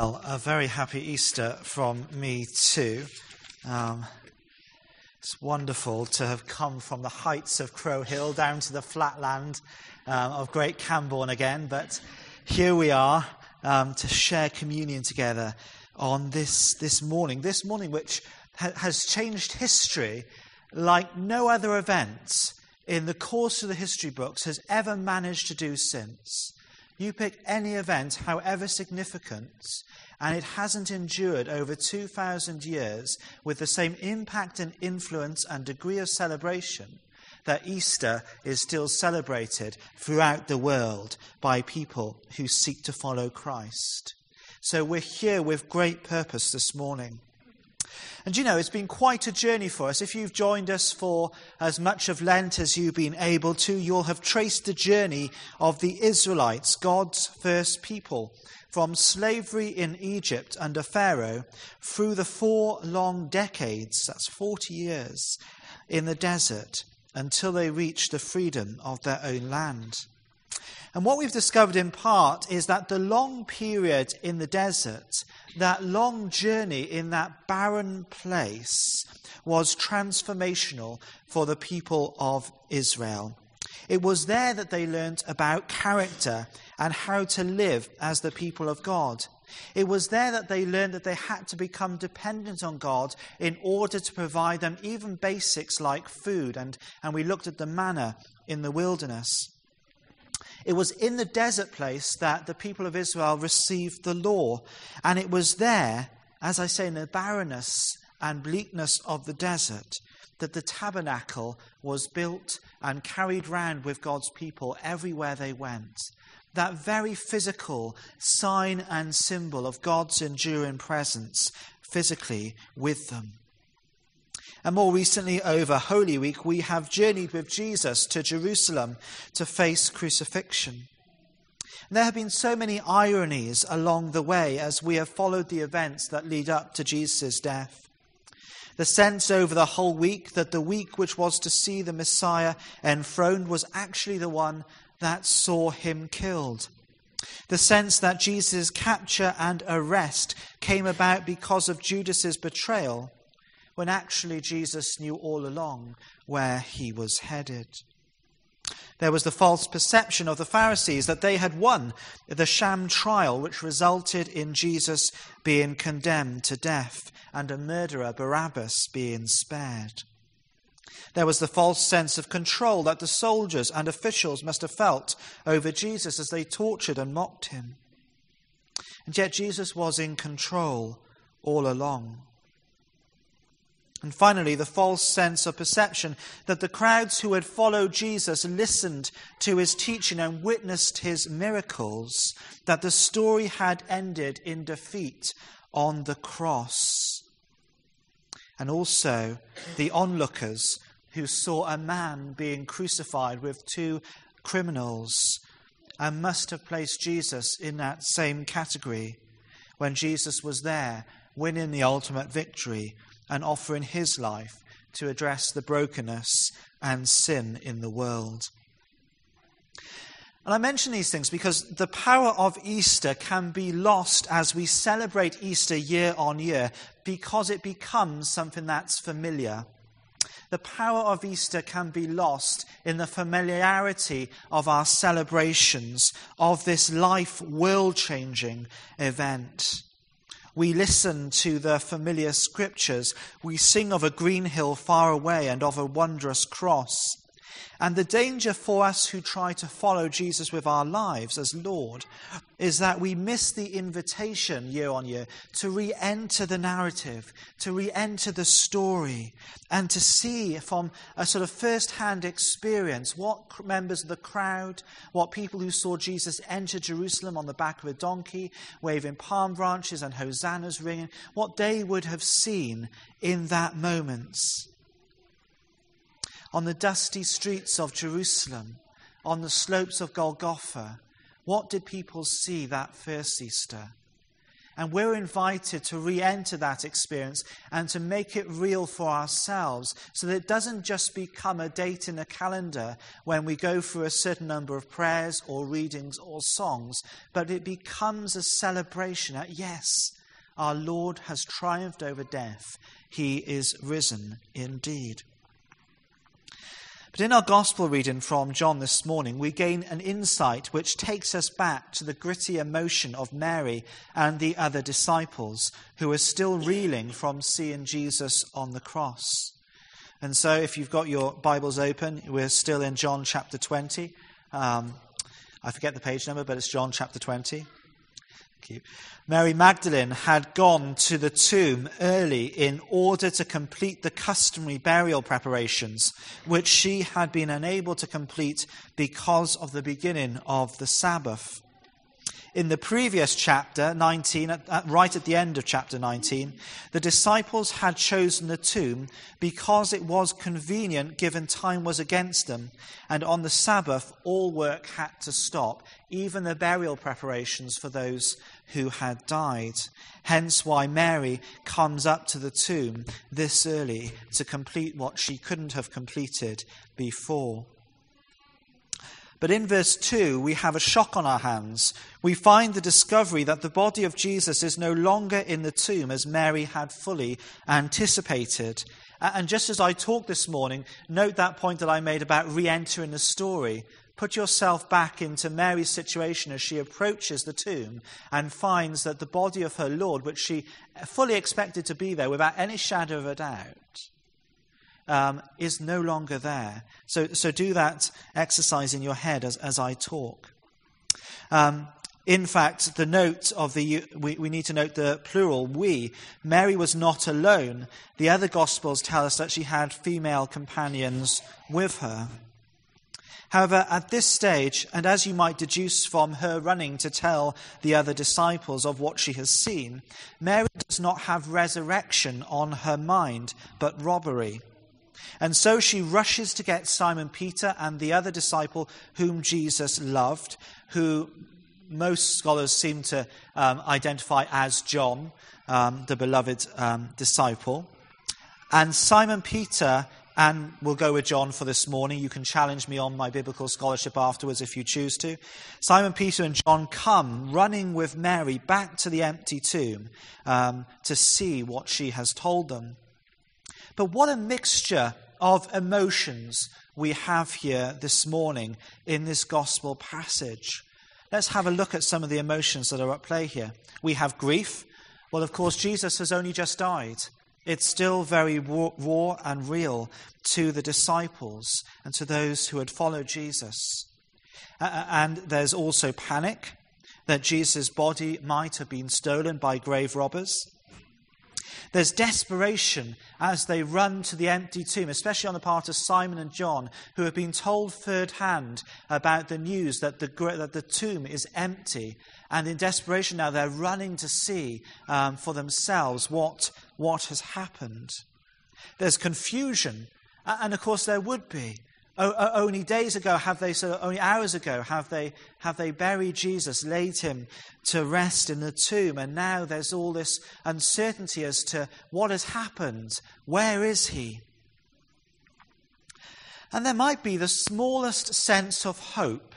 Well, a very happy Easter from me too. Um, it's wonderful to have come from the heights of Crow Hill down to the flatland um, of Great Cambourne again, but here we are um, to share communion together on this, this morning. This morning, which ha- has changed history like no other event in the course of the history books has ever managed to do since. You pick any event, however significant, and it hasn't endured over 2,000 years with the same impact and influence and degree of celebration that Easter is still celebrated throughout the world by people who seek to follow Christ. So we're here with great purpose this morning. And you know, it's been quite a journey for us. If you've joined us for as much of Lent as you've been able to, you'll have traced the journey of the Israelites, God's first people, from slavery in Egypt under Pharaoh through the four long decades, that's 40 years, in the desert until they reached the freedom of their own land. And what we've discovered in part is that the long period in the desert, that long journey in that barren place, was transformational for the people of Israel. It was there that they learnt about character and how to live as the people of God. It was there that they learned that they had to become dependent on God in order to provide them even basics like food. And, and we looked at the manna in the wilderness. It was in the desert place that the people of Israel received the law. And it was there, as I say, in the barrenness and bleakness of the desert, that the tabernacle was built and carried round with God's people everywhere they went. That very physical sign and symbol of God's enduring presence physically with them. And more recently, over Holy Week, we have journeyed with Jesus to Jerusalem to face crucifixion. And there have been so many ironies along the way as we have followed the events that lead up to Jesus' death. The sense over the whole week that the week which was to see the Messiah enthroned was actually the one that saw him killed. The sense that Jesus' capture and arrest came about because of Judas's betrayal when actually Jesus knew all along where he was headed. There was the false perception of the Pharisees that they had won the sham trial, which resulted in Jesus being condemned to death and a murderer, Barabbas, being spared. There was the false sense of control that the soldiers and officials must have felt over Jesus as they tortured and mocked him. And yet Jesus was in control all along. And finally, the false sense of perception that the crowds who had followed Jesus listened to his teaching and witnessed his miracles, that the story had ended in defeat on the cross. And also the onlookers who saw a man being crucified with two criminals and must have placed Jesus in that same category when Jesus was there winning the ultimate victory and offering his life to address the brokenness and sin in the world. And I mention these things because the power of Easter can be lost as we celebrate Easter year on year because it becomes something that's familiar. The power of Easter can be lost in the familiarity of our celebrations of this life world changing event. We listen to the familiar scriptures. We sing of a green hill far away and of a wondrous cross. And the danger for us who try to follow Jesus with our lives as Lord is that we miss the invitation year on year to re enter the narrative, to re enter the story, and to see from a sort of first hand experience what members of the crowd, what people who saw Jesus enter Jerusalem on the back of a donkey, waving palm branches and hosannas ringing, what they would have seen in that moment on the dusty streets of Jerusalem, on the slopes of Golgotha, what did people see that first Easter? And we're invited to re enter that experience and to make it real for ourselves so that it doesn't just become a date in a calendar when we go through a certain number of prayers or readings or songs, but it becomes a celebration that, yes, our Lord has triumphed over death. He is risen indeed. But in our gospel reading from John this morning, we gain an insight which takes us back to the gritty emotion of Mary and the other disciples who are still reeling from seeing Jesus on the cross. And so, if you've got your Bibles open, we're still in John chapter 20. Um, I forget the page number, but it's John chapter 20. Mary Magdalene had gone to the tomb early in order to complete the customary burial preparations, which she had been unable to complete because of the beginning of the Sabbath in the previous chapter 19, right at the end of chapter 19, the disciples had chosen the tomb because it was convenient given time was against them. And on the Sabbath, all work had to stop, even the burial preparations for those who had died. Hence why Mary comes up to the tomb this early to complete what she couldn't have completed before. But in verse 2, we have a shock on our hands. We find the discovery that the body of Jesus is no longer in the tomb as Mary had fully anticipated. And just as I talked this morning, note that point that I made about re entering the story. Put yourself back into Mary's situation as she approaches the tomb and finds that the body of her Lord, which she fully expected to be there without any shadow of a doubt, um, is no longer there. So, so do that exercise in your head as, as I talk. Um, in fact, the note of the, we, we need to note the plural, we. Mary was not alone. The other Gospels tell us that she had female companions with her. However, at this stage, and as you might deduce from her running to tell the other disciples of what she has seen, Mary does not have resurrection on her mind, but robbery. And so she rushes to get Simon Peter and the other disciple whom Jesus loved, who most scholars seem to um, identify as John, um, the beloved um, disciple. And Simon Peter, and we'll go with John for this morning. You can challenge me on my biblical scholarship afterwards if you choose to. Simon Peter and John come running with Mary back to the empty tomb um, to see what she has told them. But what a mixture of emotions we have here this morning in this gospel passage. Let's have a look at some of the emotions that are at play here. We have grief. Well, of course, Jesus has only just died. It's still very raw and real to the disciples and to those who had followed Jesus. And there's also panic that Jesus' body might have been stolen by grave robbers. There's desperation as they run to the empty tomb, especially on the part of Simon and John, who have been told third hand about the news that the, that the tomb is empty. And in desperation now, they're running to see um, for themselves what, what has happened. There's confusion. And of course, there would be only days ago have they, so only hours ago have they, have they buried Jesus, laid him to rest in the tomb, and now there's all this uncertainty as to what has happened. Where is he? And there might be the smallest sense of hope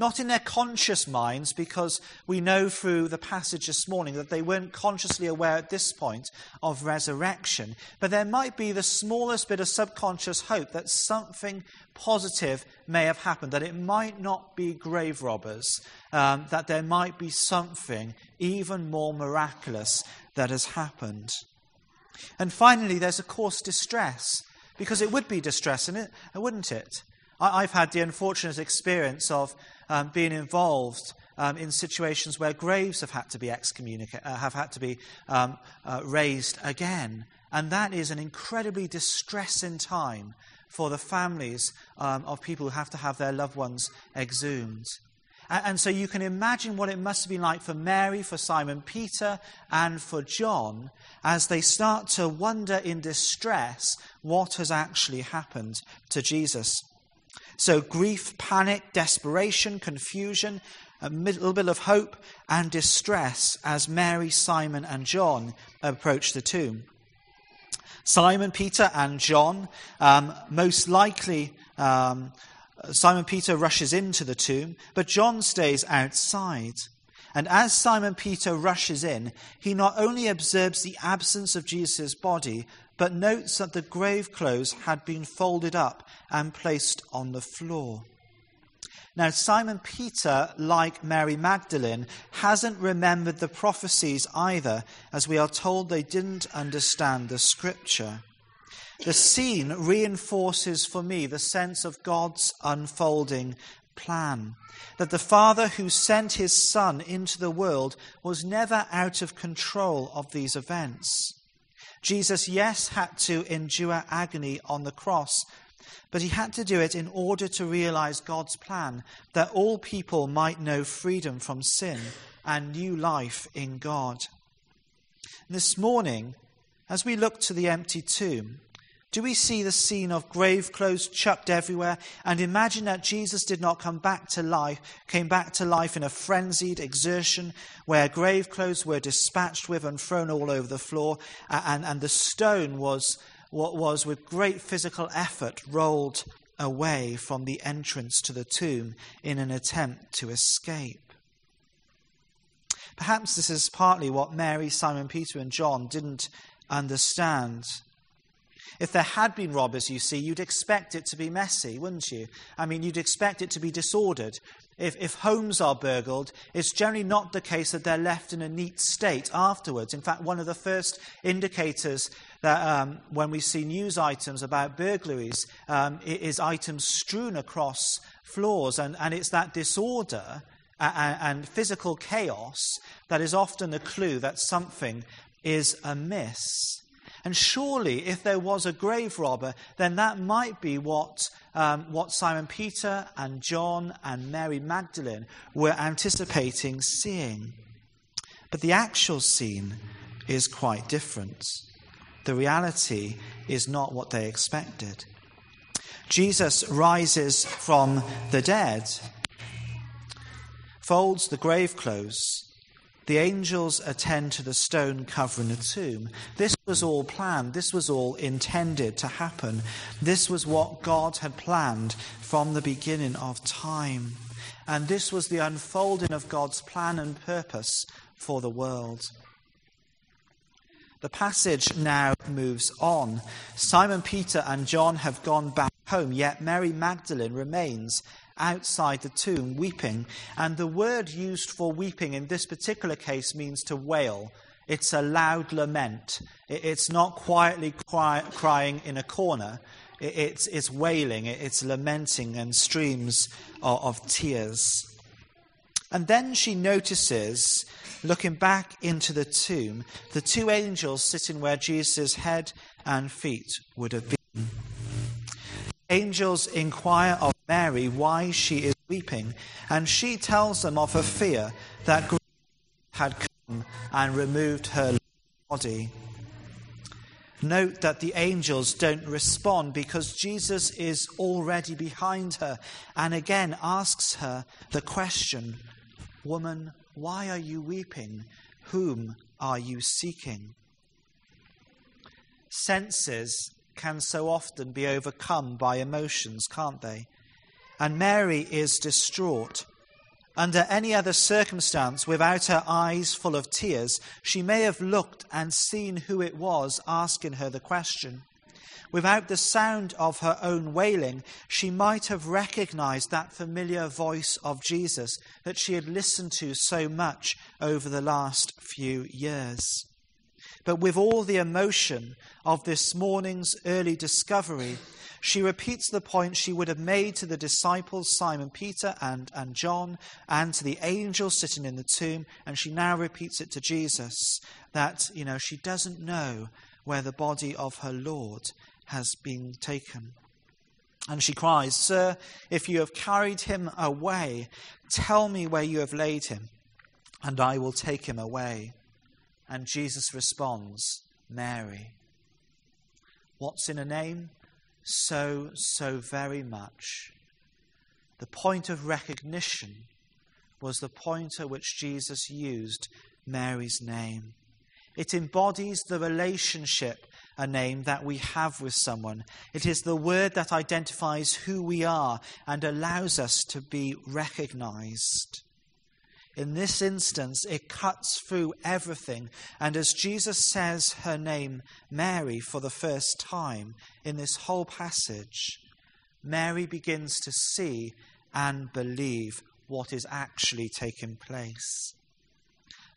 not in their conscious minds, because we know through the passage this morning that they weren't consciously aware at this point of resurrection. But there might be the smallest bit of subconscious hope that something positive may have happened, that it might not be grave robbers, um, that there might be something even more miraculous that has happened. And finally, there's, of course, distress, because it would be distress, wouldn't it? I've had the unfortunate experience of um, being involved um, in situations where graves have had to be excommunicated, uh, have had to be um, uh, raised again. And that is an incredibly distressing time for the families um, of people who have to have their loved ones exhumed. And, and so you can imagine what it must have been like for Mary, for Simon Peter, and for John as they start to wonder in distress what has actually happened to Jesus. So, grief, panic, desperation, confusion, a little bit of hope and distress as Mary, Simon, and John approach the tomb. Simon, Peter, and John, um, most likely, um, Simon Peter rushes into the tomb, but John stays outside. And as Simon Peter rushes in, he not only observes the absence of Jesus' body, but notes that the grave clothes had been folded up and placed on the floor. Now, Simon Peter, like Mary Magdalene, hasn't remembered the prophecies either, as we are told they didn't understand the scripture. The scene reinforces for me the sense of God's unfolding plan. That the Father who sent his Son into the world was never out of control of these events. Jesus, yes, had to endure agony on the cross, but he had to do it in order to realize God's plan that all people might know freedom from sin and new life in God. This morning, as we look to the empty tomb, do we see the scene of grave clothes chucked everywhere and imagine that Jesus did not come back to life, came back to life in a frenzied exertion where grave clothes were dispatched with and thrown all over the floor and, and the stone was what was with great physical effort rolled away from the entrance to the tomb in an attempt to escape. Perhaps this is partly what Mary, Simon Peter, and John didn't understand. If there had been robbers, you see, you'd expect it to be messy, wouldn't you? I mean, you'd expect it to be disordered. If, if homes are burgled, it's generally not the case that they're left in a neat state afterwards. In fact, one of the first indicators that um, when we see news items about burglaries um, is items strewn across floors, and, and it's that disorder and, and physical chaos that is often a clue that something is amiss. And surely, if there was a grave robber, then that might be what, um, what Simon Peter and John and Mary Magdalene were anticipating seeing. But the actual scene is quite different. The reality is not what they expected. Jesus rises from the dead, folds the grave clothes, the angels attend to the stone covering the tomb. This was all planned. This was all intended to happen. This was what God had planned from the beginning of time. And this was the unfolding of God's plan and purpose for the world. The passage now moves on. Simon Peter and John have gone back home, yet Mary Magdalene remains outside the tomb weeping. And the word used for weeping in this particular case means to wail. It's a loud lament. It's not quietly cry, crying in a corner. It's, it's wailing, it's lamenting, and streams of, of tears. And then she notices, looking back into the tomb, the two angels sitting where Jesus' head and feet would have been. Angels inquire of Mary why she is weeping, and she tells them of her fear that grief had come and removed her body. Note that the angels don't respond because Jesus is already behind her and again asks her the question Woman, why are you weeping? Whom are you seeking? Senses can so often be overcome by emotions, can't they? And Mary is distraught. Under any other circumstance, without her eyes full of tears, she may have looked and seen who it was asking her the question. Without the sound of her own wailing, she might have recognized that familiar voice of Jesus that she had listened to so much over the last few years. But with all the emotion of this morning's early discovery, she repeats the point she would have made to the disciples, Simon Peter and, and John, and to the angel sitting in the tomb, and she now repeats it to Jesus that, you know, she doesn't know where the body of her Lord has been taken. And she cries, Sir, if you have carried him away, tell me where you have laid him, and I will take him away. And Jesus responds, Mary. What's in a name? so, so very much. The point of recognition was the point at which Jesus used Mary's name. It embodies the relationship, a name that we have with someone. It is the word that identifies who we are and allows us to be recognized. In this instance, it cuts through everything. And as Jesus says her name, Mary, for the first time in this whole passage, Mary begins to see and believe what is actually taking place.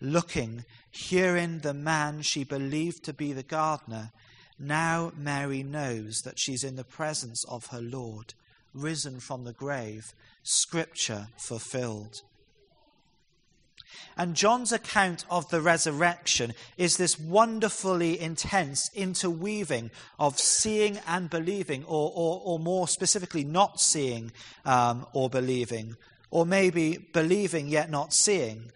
Looking, hearing the man she believed to be the gardener, now Mary knows that she's in the presence of her Lord, risen from the grave, scripture fulfilled. And John's account of the resurrection is this wonderfully intense interweaving of seeing and believing, or, or, or more specifically, not seeing um, or believing, or maybe believing yet not seeing,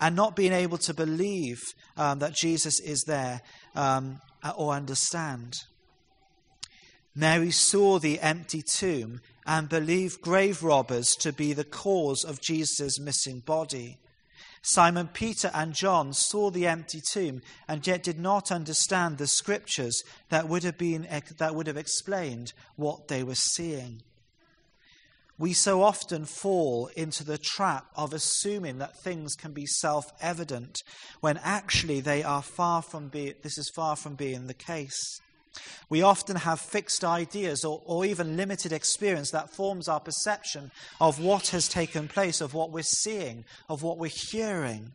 and not being able to believe um, that Jesus is there um, or understand. Mary saw the empty tomb and believed grave robbers to be the cause of Jesus' missing body. Simon Peter and John saw the empty tomb and yet did not understand the scriptures that would have, been, that would have explained what they were seeing. We so often fall into the trap of assuming that things can be self evident when actually they are far from be, this is far from being the case. We often have fixed ideas or, or, even limited experience that forms our perception of what has taken place, of what we're seeing, of what we're hearing.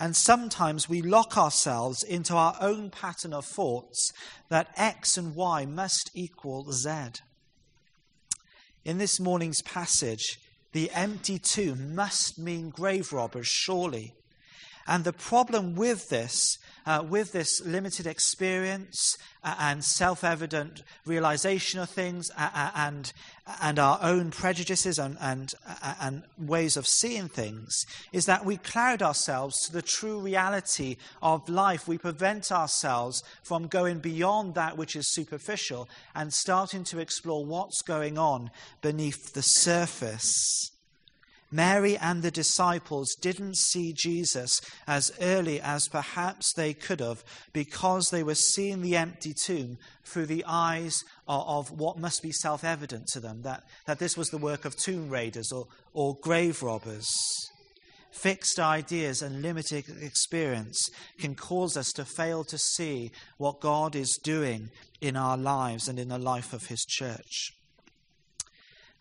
And sometimes we lock ourselves into our own pattern of thoughts that X and Y must equal Z. In this morning's passage, the empty tomb must mean grave robbers, surely. And the problem with this, uh, with this limited experience uh, and self evident realization of things uh, uh, and, and our own prejudices and, and, and ways of seeing things, is that we cloud ourselves to the true reality of life. We prevent ourselves from going beyond that which is superficial and starting to explore what's going on beneath the surface. Mary and the disciples didn't see Jesus as early as perhaps they could have because they were seeing the empty tomb through the eyes of, what must be self evident to them that, that this was the work of tomb raiders or, or grave robbers. Fixed ideas and limited experience can cause us to fail to see what God is doing in our lives and in the life of His church.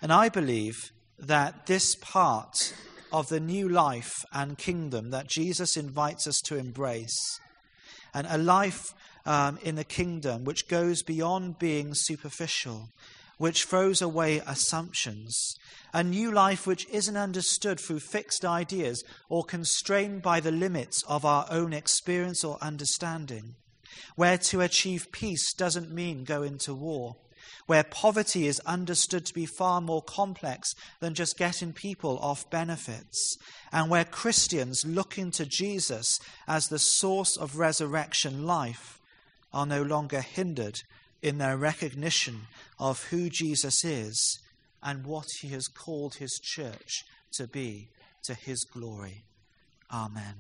And I believe that this part of the new life and kingdom that Jesus invites us to embrace, and a life um, in the kingdom which goes beyond being superficial, which throws away assumptions, a new life which isn't understood through fixed ideas or constrained by the limits of our own experience or understanding, where to achieve peace doesn't mean go into war where poverty is understood to be far more complex than just getting people off benefits, and where Christians looking to Jesus as the source of resurrection life are no longer hindered in their recognition of who Jesus is and what he has called his church to be to his glory. Amen.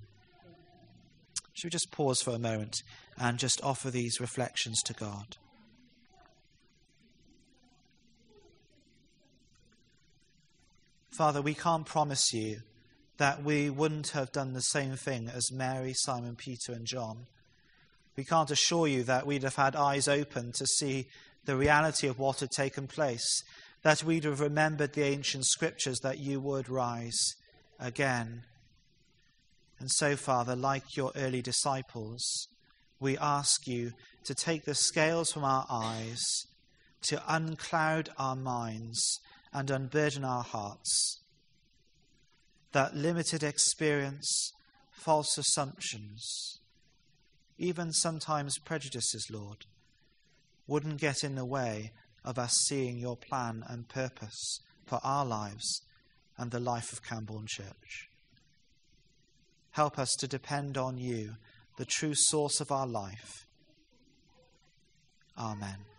Should we just pause for a moment and just offer these reflections to God? Father, we can't promise you that we wouldn't have done the same thing as Mary, Simon, Peter, and John. We can't assure you that we'd have had eyes open to see the reality of what had taken place, that we'd have remembered the ancient scriptures, that you would rise again. And so, Father, like your early disciples, we ask you to take the scales from our eyes, to uncloud our minds, and unburden our hearts. That limited experience, false assumptions, even sometimes prejudices, Lord, wouldn't get in the way of us seeing your plan and purpose for our lives and the life of Cambourne Church. Help us to depend on you, the true source of our life. Amen.